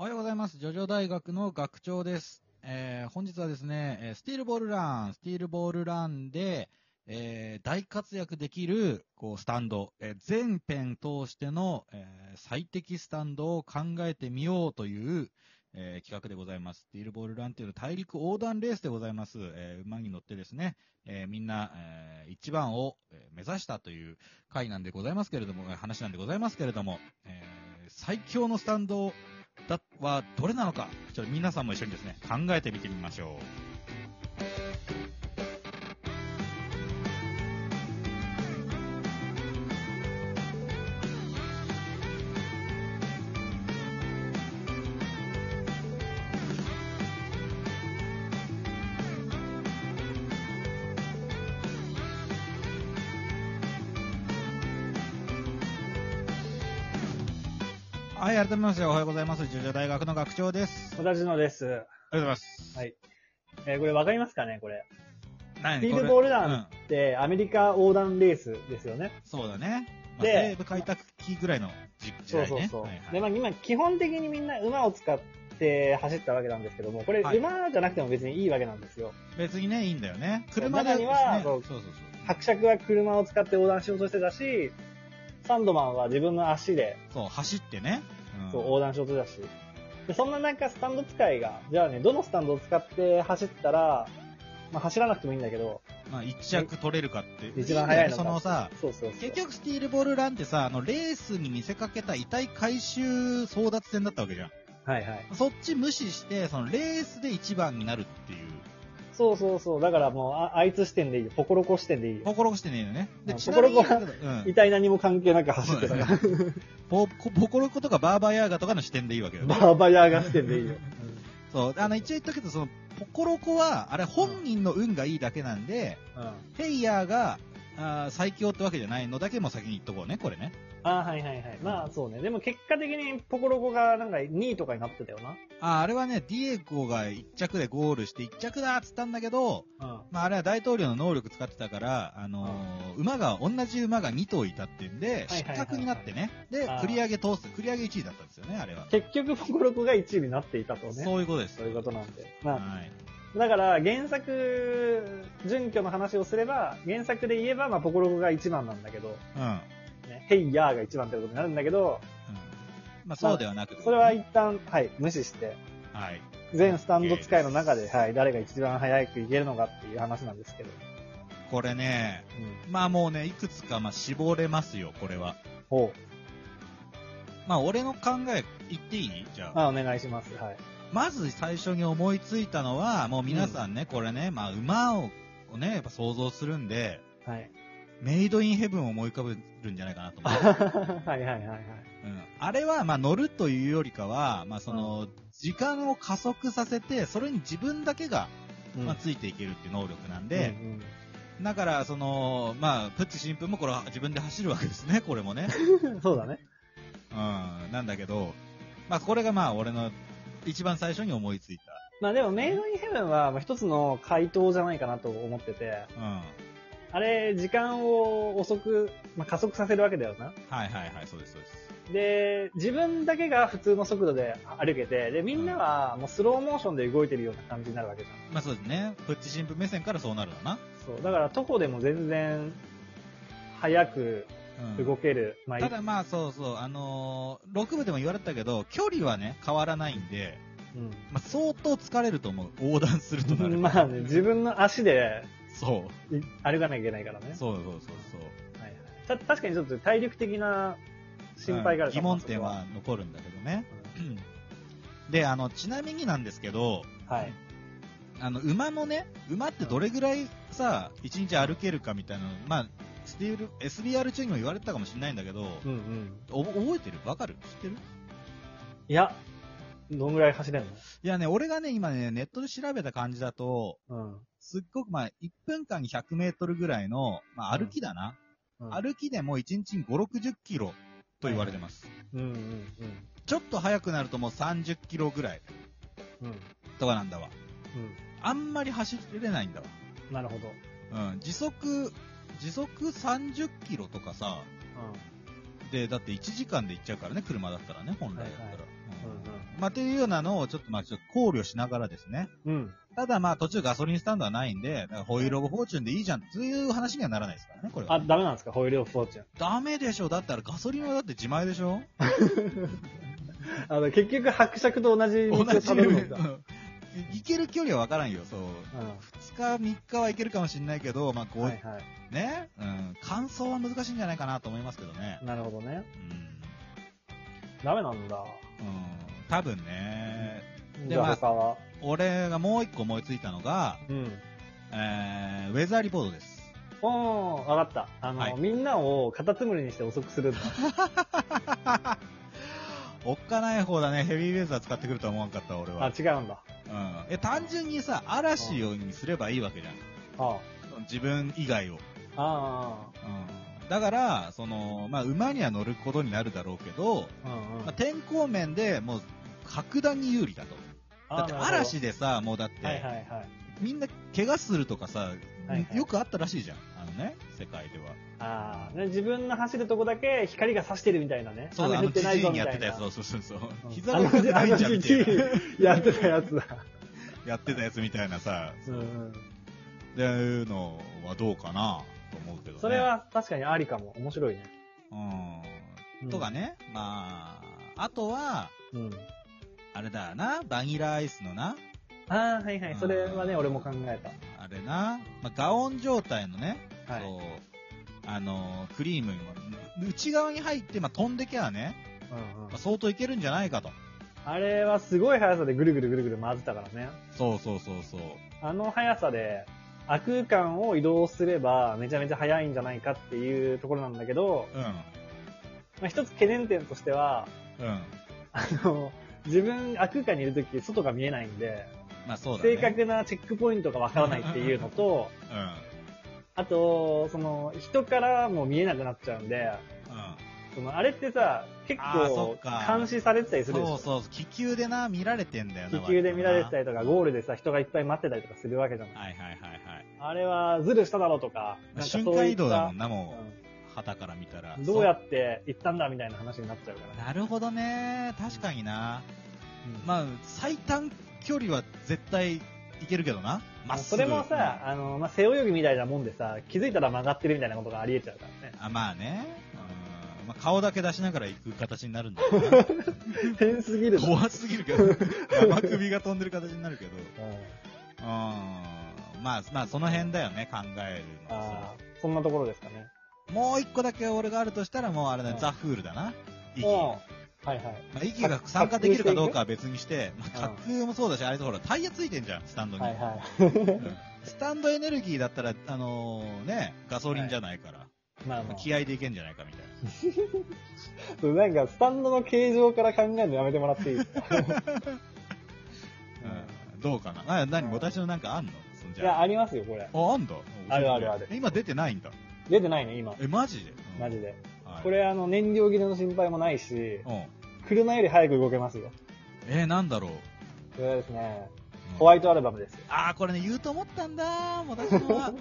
おはようございます。ジョジョ大学の学長です。えー本日はですね、スティールボールラン、スティールボールランで、えー大活躍できる、こう、スタンド、えー全編通しての、えー最適スタンドを考えてみようという、えー企画でございます。スティールボールランというのは大陸横断レースでございます。えー馬に乗ってですね、えーみんな、えー一番を目指したという回なんでございますけれども、話なんでございますけれども、えー最強のスタンドだはどれなのか、ちょっと皆さんも一緒にですね、考えてみてみましょう。はい、改めましておはようございます。ジョジョ大学の学長です。私のです。ありがとうございます。はい。えーこれわかりますかねこれ。何？スピードボールランうんで、アメリカ横断レースですよね。そうだね。まあ、で西部開拓期ぐらいの時時代ね。そうそうそう。はいはいで、まあ今、基本的にみんな馬を使って走ったわけなんですけども、これ、はい馬じゃなくても別にいいわけなんですよ。別にね、いいんだよね。車で、中にはね、そうそうそう伯爵は車を使って横断しようとしてたし、サンドマンは自分の足でそう。走ってね。うんそう横断しようとしたし。で、そんな中、スタンド使いが、じゃあね、どのスタンドを使って走ったら、まあ走らなくてもいいんだけど、まあ、一着取れるかって。一番速いのかそのさ、そうそうそう。結局スティールボールランってさ、あの、レースに見せかけた遺体回収争奪戦だったわけじゃん。はいはい。そっち無視して、そのレースで一番になるっていう。そうそうそう。だからもう、ああいつ視点でいいよ。ポコロコ視点でいいよ。心してねえよね。で、うんちなみに、心こうん遺体何も関係なく走ってたから。ポポコロコとかバーバヤーガとかの視点でいいわけよね。バーバヤーが視点でいいよ。そう。あの、一応言っとくけど、その、ポコロコは、あれ本人の運がいいだけなんで、うん。うんヘイヤーが、あー最強ってわけじゃないのだけも先に言っとこうね、これね。あーはいはいはい。まあそうね。でも結果的にポコロコがなんか2位とかになってたよあーあれはね、ディエゴが一着でゴールして一着だっつったんだけど、な。まあ、あれは大統領の能力使ってたから、あのー馬が、同じ馬が2頭いたってんで、はいはいはい失格になってね。で繰り上げ通す、繰り上げ1位だったんですよね、あれは。結局ポコロコが1位になっていたとね。そういうことです。そういうことなんで。まあ、はい。だから原作、準拠の話をすれば、原作で言えば、まあポコロコが1番なんだけど、うん。うん。ね、ヘイヤーが1番ってことになるんだけど、まあ、そうではなくて、それは一旦、はい、無視して、はい。全スタンド使いの中で、はい、誰が一番早く行けるのかっていう話なんですけど。これね、うん。まあもうね、いくつかまあ絞れますよ、これは。ほまあ俺の考え言っていい？じゃう。あ。あ、お願いします。はい。まず最初に思いついたのは、もう皆さんね、これね、まあ馬ををね、やっぱ想像するんで、はい。メイドインヘブンを思い浮かべるんじゃないかなと思う。はいはいはいはい。うん、あれは、まあ、乗るというよりかは、まあ、その、時間を加速させて、それに自分だけが、うんまあ、ついていけるっていう能力なんうで、んだから、その、まあ、プッチ新聞もこれは自分で走るわけですね、これもね。う んそうだね。うん、なんだけど、まあ、これがまあ、俺の一番最初に思いついまあでも、メイドインヘブンはまあ一つの回答じゃないかなと思ってて、た。うん。あれ、時間を遅く、まあ、加速させるわけだよな。はいはいはい、そうです、そうです。で、自分だけが普通の速度で歩けて、で、みんなはもうスローモーションで動いてるような感じになるわけじゃん。まあ、そうですね。プッチ新聞目線からそうなるわな。そう。だから、徒歩でも全然、速くうん。動ける。まあ、ただまあそうそう、あのー、6部でも言われてたけど、距離はね、変わらないんで、うん。まあ、相当疲れると思う。横断するとなると。まあね、自分の足でそう。い歩かなきゃいけないからね。そうそうそうそう。はいはいた確かにちょっと体力的な心配があるうん疑問点は残るんだけどね。で、あの、ちなみになんですけど、うんはい。あの、馬のね、馬ってどれぐらいさ、一日歩けるかみたいなの、まあ、スティール、SBR 中にも言われてたかもしれないんだけど、うんうん。お覚えてる？わかる？知ってる？いや、どんぐらい走れんいやね、俺がね、今ね、ネットで調べた感じだと、のすっごくまあ、1分間に100メートルぐらいの、まあ、歩きだな。うん。歩きでも1日に5、60キロと言われてます。うんうんちょっと速くなるともう30キロぐらいうん。うん。とかなんだわ。うあんまり走れないんだわ。ん。なるほど。うん。時速、時速30キロとかさ、うで、だって1時間で行っちゃうからね、車だったらね、本来だったら。はいまあ、っていうようなのをちょっとまあ、ちょっと考慮しながらですね。うん。ただまあ、途中ガソリンスタンドはないんで、ホイールオブフォーチュンでいいじゃんっていう話にはならないですからね、これは。あ、ダメなんですかホイールオブフォーチュン。ダメでしょ。だったらガソリンはだって自前でしょ あの、結局伯爵と同じ道を同じたどるのか。うん行ける距離は分からんよ、そう。う2日、3日は行けるかもしれないけど、まあ、こん。う、はいはい。ね、うん、乾燥は難しいんじゃないかなと思いますけどね。なるほどね。うん。ダメなんだ。うん、多分ね、じゃまあ。俺がもう一個思いついたのが、うん。えー、ウェザーリポートです。おー、わかった。あの、はいみんなをカタツムリにして遅くするんだ。おっかない方だね、ヘビーウェザー使ってくるとは思わんかった、俺あ、は。違うんだ。うん。え、単純にさ、嵐にすればいいわけじゃん。あ自分以外を。あ。うん。だから、その、まあ、馬には乗ることになるだろうけど。うんうん。まあ、天候面でもう、格段に有利だと。だって嵐でさ、もうだって、はいはいはい。みんな怪我するとかさ、はいはいよくあったらしいじゃん。あのね、世界では。ああ。ね自分の走るとこだけ光が差してるみたいなね。そうだ、あの、じじいに。やってたやつ、そうそうそう。膝が痛くないんじゃんみたいやってたやつだ。やってたやつみたいなさ、うんうん。っていうのはどうかなと思うけどね。それ、は確かにありかも。面白いね。うん。とか。ね、まあ、あとは、うん。あれだよな、バニラアイスのな、ああ、はいはい。それはね、俺も考えた。あれな、まあ、ガオン状態のね、はい。そう、あのークリームが内側に入って、まあ、飛んできゃね、うんうんまあ、相当いけるんじゃないかと。あれはすごい速さでぐるぐるぐるぐる回ってたからね。そうそうそうそう。あの速さで、悪空間を移動すればめちゃめちゃ速いんじゃないかっていうところなんだけど、うん。まあ、一つ懸念点としては、うん。あの、自分、悪空間にいるとき外が見えないんで、まあそうだね。正確なチェックポイントがわからないっていうのと、うん。うん。あと、その、人からも見えなくなっちゃうんで、その、あれってさ、結あーそ構っか監視されてたりするでしょそうそう、気球でな、見られてんだよな。気球で見られてたり。りとか、ゴールでさ、人がいっぱい待ってたりとかするわけじゃない。はいはいはいはい。あれはズルしただろうとか、なんかそういった瞬間移動だもんな、もうう。旗から見たら。んどうやって行ったんだみたいな話になっちゃうからね。なるほどね。確かにな。うんまあ、最短距離は絶対いけるけどな。まっすぐ。それもさ、あの、まあ、背泳ぎみたいなもんでさ、気づいたら曲がってるみたいなことがあり得ちゃうからね。あ、まあね。うんまあ、顔だけ出しながら行く形になるんだろうな。変すぎるな。怖すぎるけど。生首が飛んでる形になるけど。うんうん。まあ、まあ、その辺だよね、考えるのはあーそんなところですかね。もう一個だけ俺があるとしたら、もうあれだね、うんザ・フールだな。息。うんまはいはい。あ、息が参加できるかどうかは別にして、まあ、うん滑空もそうだし、あれとほら、タイヤついてんじゃん、スタンドに。はいはい。うんスタンドエネルギーだったら、あのーね、ガソリンじゃないから、まあまあ。気合でいけんじゃないかみたいな。そうなんか、スタンドの形状から考えるのやめてもらっていいですか？うんどうかな？あ、何うん私のなんかあんの？いや、ゃありますよ、これ。あ、あんだ。あるあるあるえ今出てないんだ。出てないね、今。え、マジで？マジで。はいこれ、あの、燃料切れの心配もないし、うん。車より早く動けますよ。えー、なんだろう。これはですね、うんホワイトアルバムですよ。あー、これね、言うと思ったんだ私のは。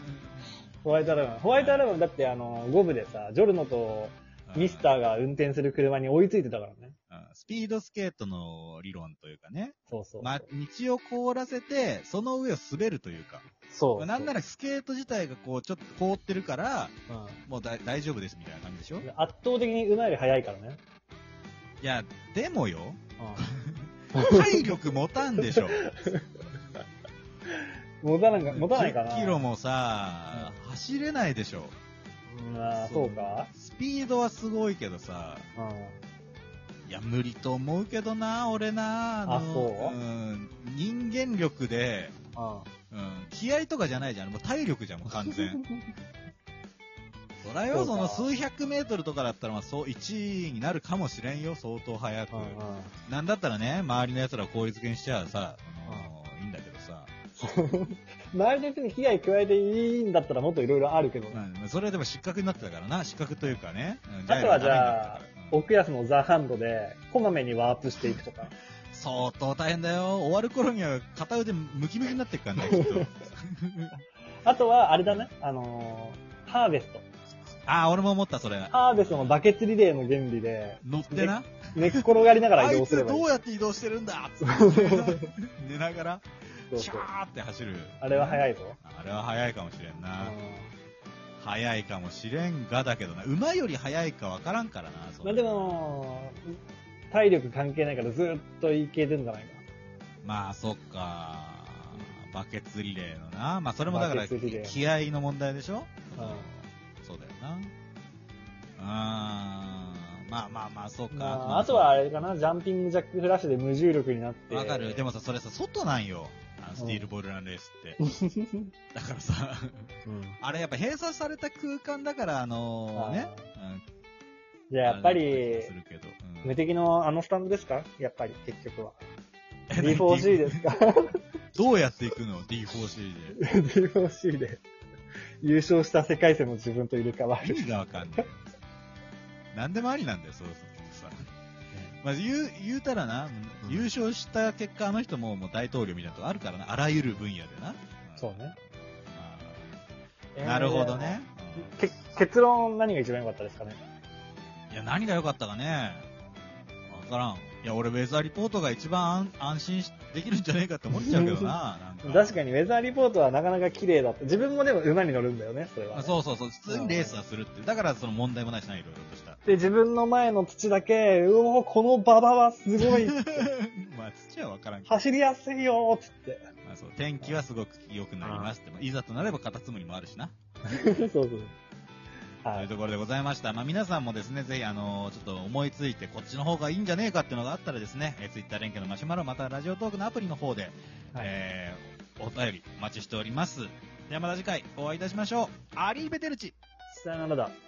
ホワイトアルバム。ホワイトアルバムだって、あの、5部でさ、ジョルノとミスターが運転する車に追いついてたからね。うんスピードスケートの理論というかね。そうそう。まあ、道を凍らせて、その上を滑るというか。そう。なんならスケート自体がこう、ちょっと凍ってるから、うんもうだ大丈夫ですみたいな感じでしょい圧倒的に馬より速いからね。や、でもよ、う 体力持たんでしょ。ん。持たないか、持たないかな。10キロもさ、走れないでしょ。うん。あーそうかスピードはすごいけどさ、うん。いや、無理と思うけどな、俺な。のあそううん。人間力で、うん。うん、気合とかじゃないじゃん。もう体力じゃん、もう完全。そらよ、その数百メートルとかだったら、まあ、そう、1位になるかもしれんよ、相当早く。なんだったらね、周りの奴らを効率化にしちゃさ、あのいいんだけどさ。周りの人に危害加えていいんだったらもっといろいろあるけど、うん、それでも失格になってたからな、失格というかね。うんあとはじゃあ、奥安のザ・ハンドで、こまめにワープしていくとか。相当大変だよ。終わる頃には片腕ムキムキになってっからね、きっと。あとは、あれだね、あのーハーベスト。あー、俺も思った、それ。ハーベストのバケツリレーの原理で、乗ってな？寝っ転がりながら移動すればいいつどう。やって移動してるんだ？つって寝ながら、シそうそうャーって走る。あれは早い。いぞ。あれは早いかもしれんな。う早いかもしれんがだけどな。馬より早いかわからんからな。そんまあでも、体力関係ないからずっといけてんじゃないか。まあ、そっか。バケツリレーのな。まあ、それもだから、バケツリレー気合の問題でしょ？うんな。うーん。まあまあまあ、そうか。まあ、あとはあれかな、ジャンピングジャックフラッシュで無重力になって。わかる。でもさ、それさ、外なんよ。あのスティールボールランレースって。だからさ、うん、あれやっぱ閉鎖された空間だから、あのね。うんじゃあやっぱり無敵のあのスタンドですか？やっぱり、結局は。え D4C ですか？どうやっていくの ?D4C で。?D4C で。優勝した世界線の自分と入れ替わる。意味がわかんない。何でもありなんだよ、そうするとさ。まあ、言う、言うたらな、うん優勝した結果、あの人ももう大統領みたいなとこあるからな、あらゆる分野でな。そうね。なるほどね。け結論何が一番良かったですかね？うんいや、何が良かったかね。わからん。いや、俺、ウェザーリポートが一番安安心しできるんじゃねえかって思っちゃうけどな。なんか確かにウェザーリポートはなかなか綺麗だった。自分もでも馬に乗るんだよね、それはね、あそうそうそう、普通にレースはするって。だからその問題もないしな、いろいろとした。で、自分の前の土だけ、うおこの馬場はすごい、まあ、土はわからんけど。走りやすいよつって。まあそう、天気はすごく良くなりますって。まあいざとなればカタツムリもあるしな。そうそう。とはいいうところでございました。まあ、皆さんもですね、ぜひ、あのちょっと思いついて、こっちの方がいいんじゃねえかっていうのがあったらですね、えー、ツイッター連携のマシュマロ、またラジオトークのアプリの方で、はいえー、お便りお待ちしております。ではまた次回お会いいたしましょう。アリーベテルチさよならだ。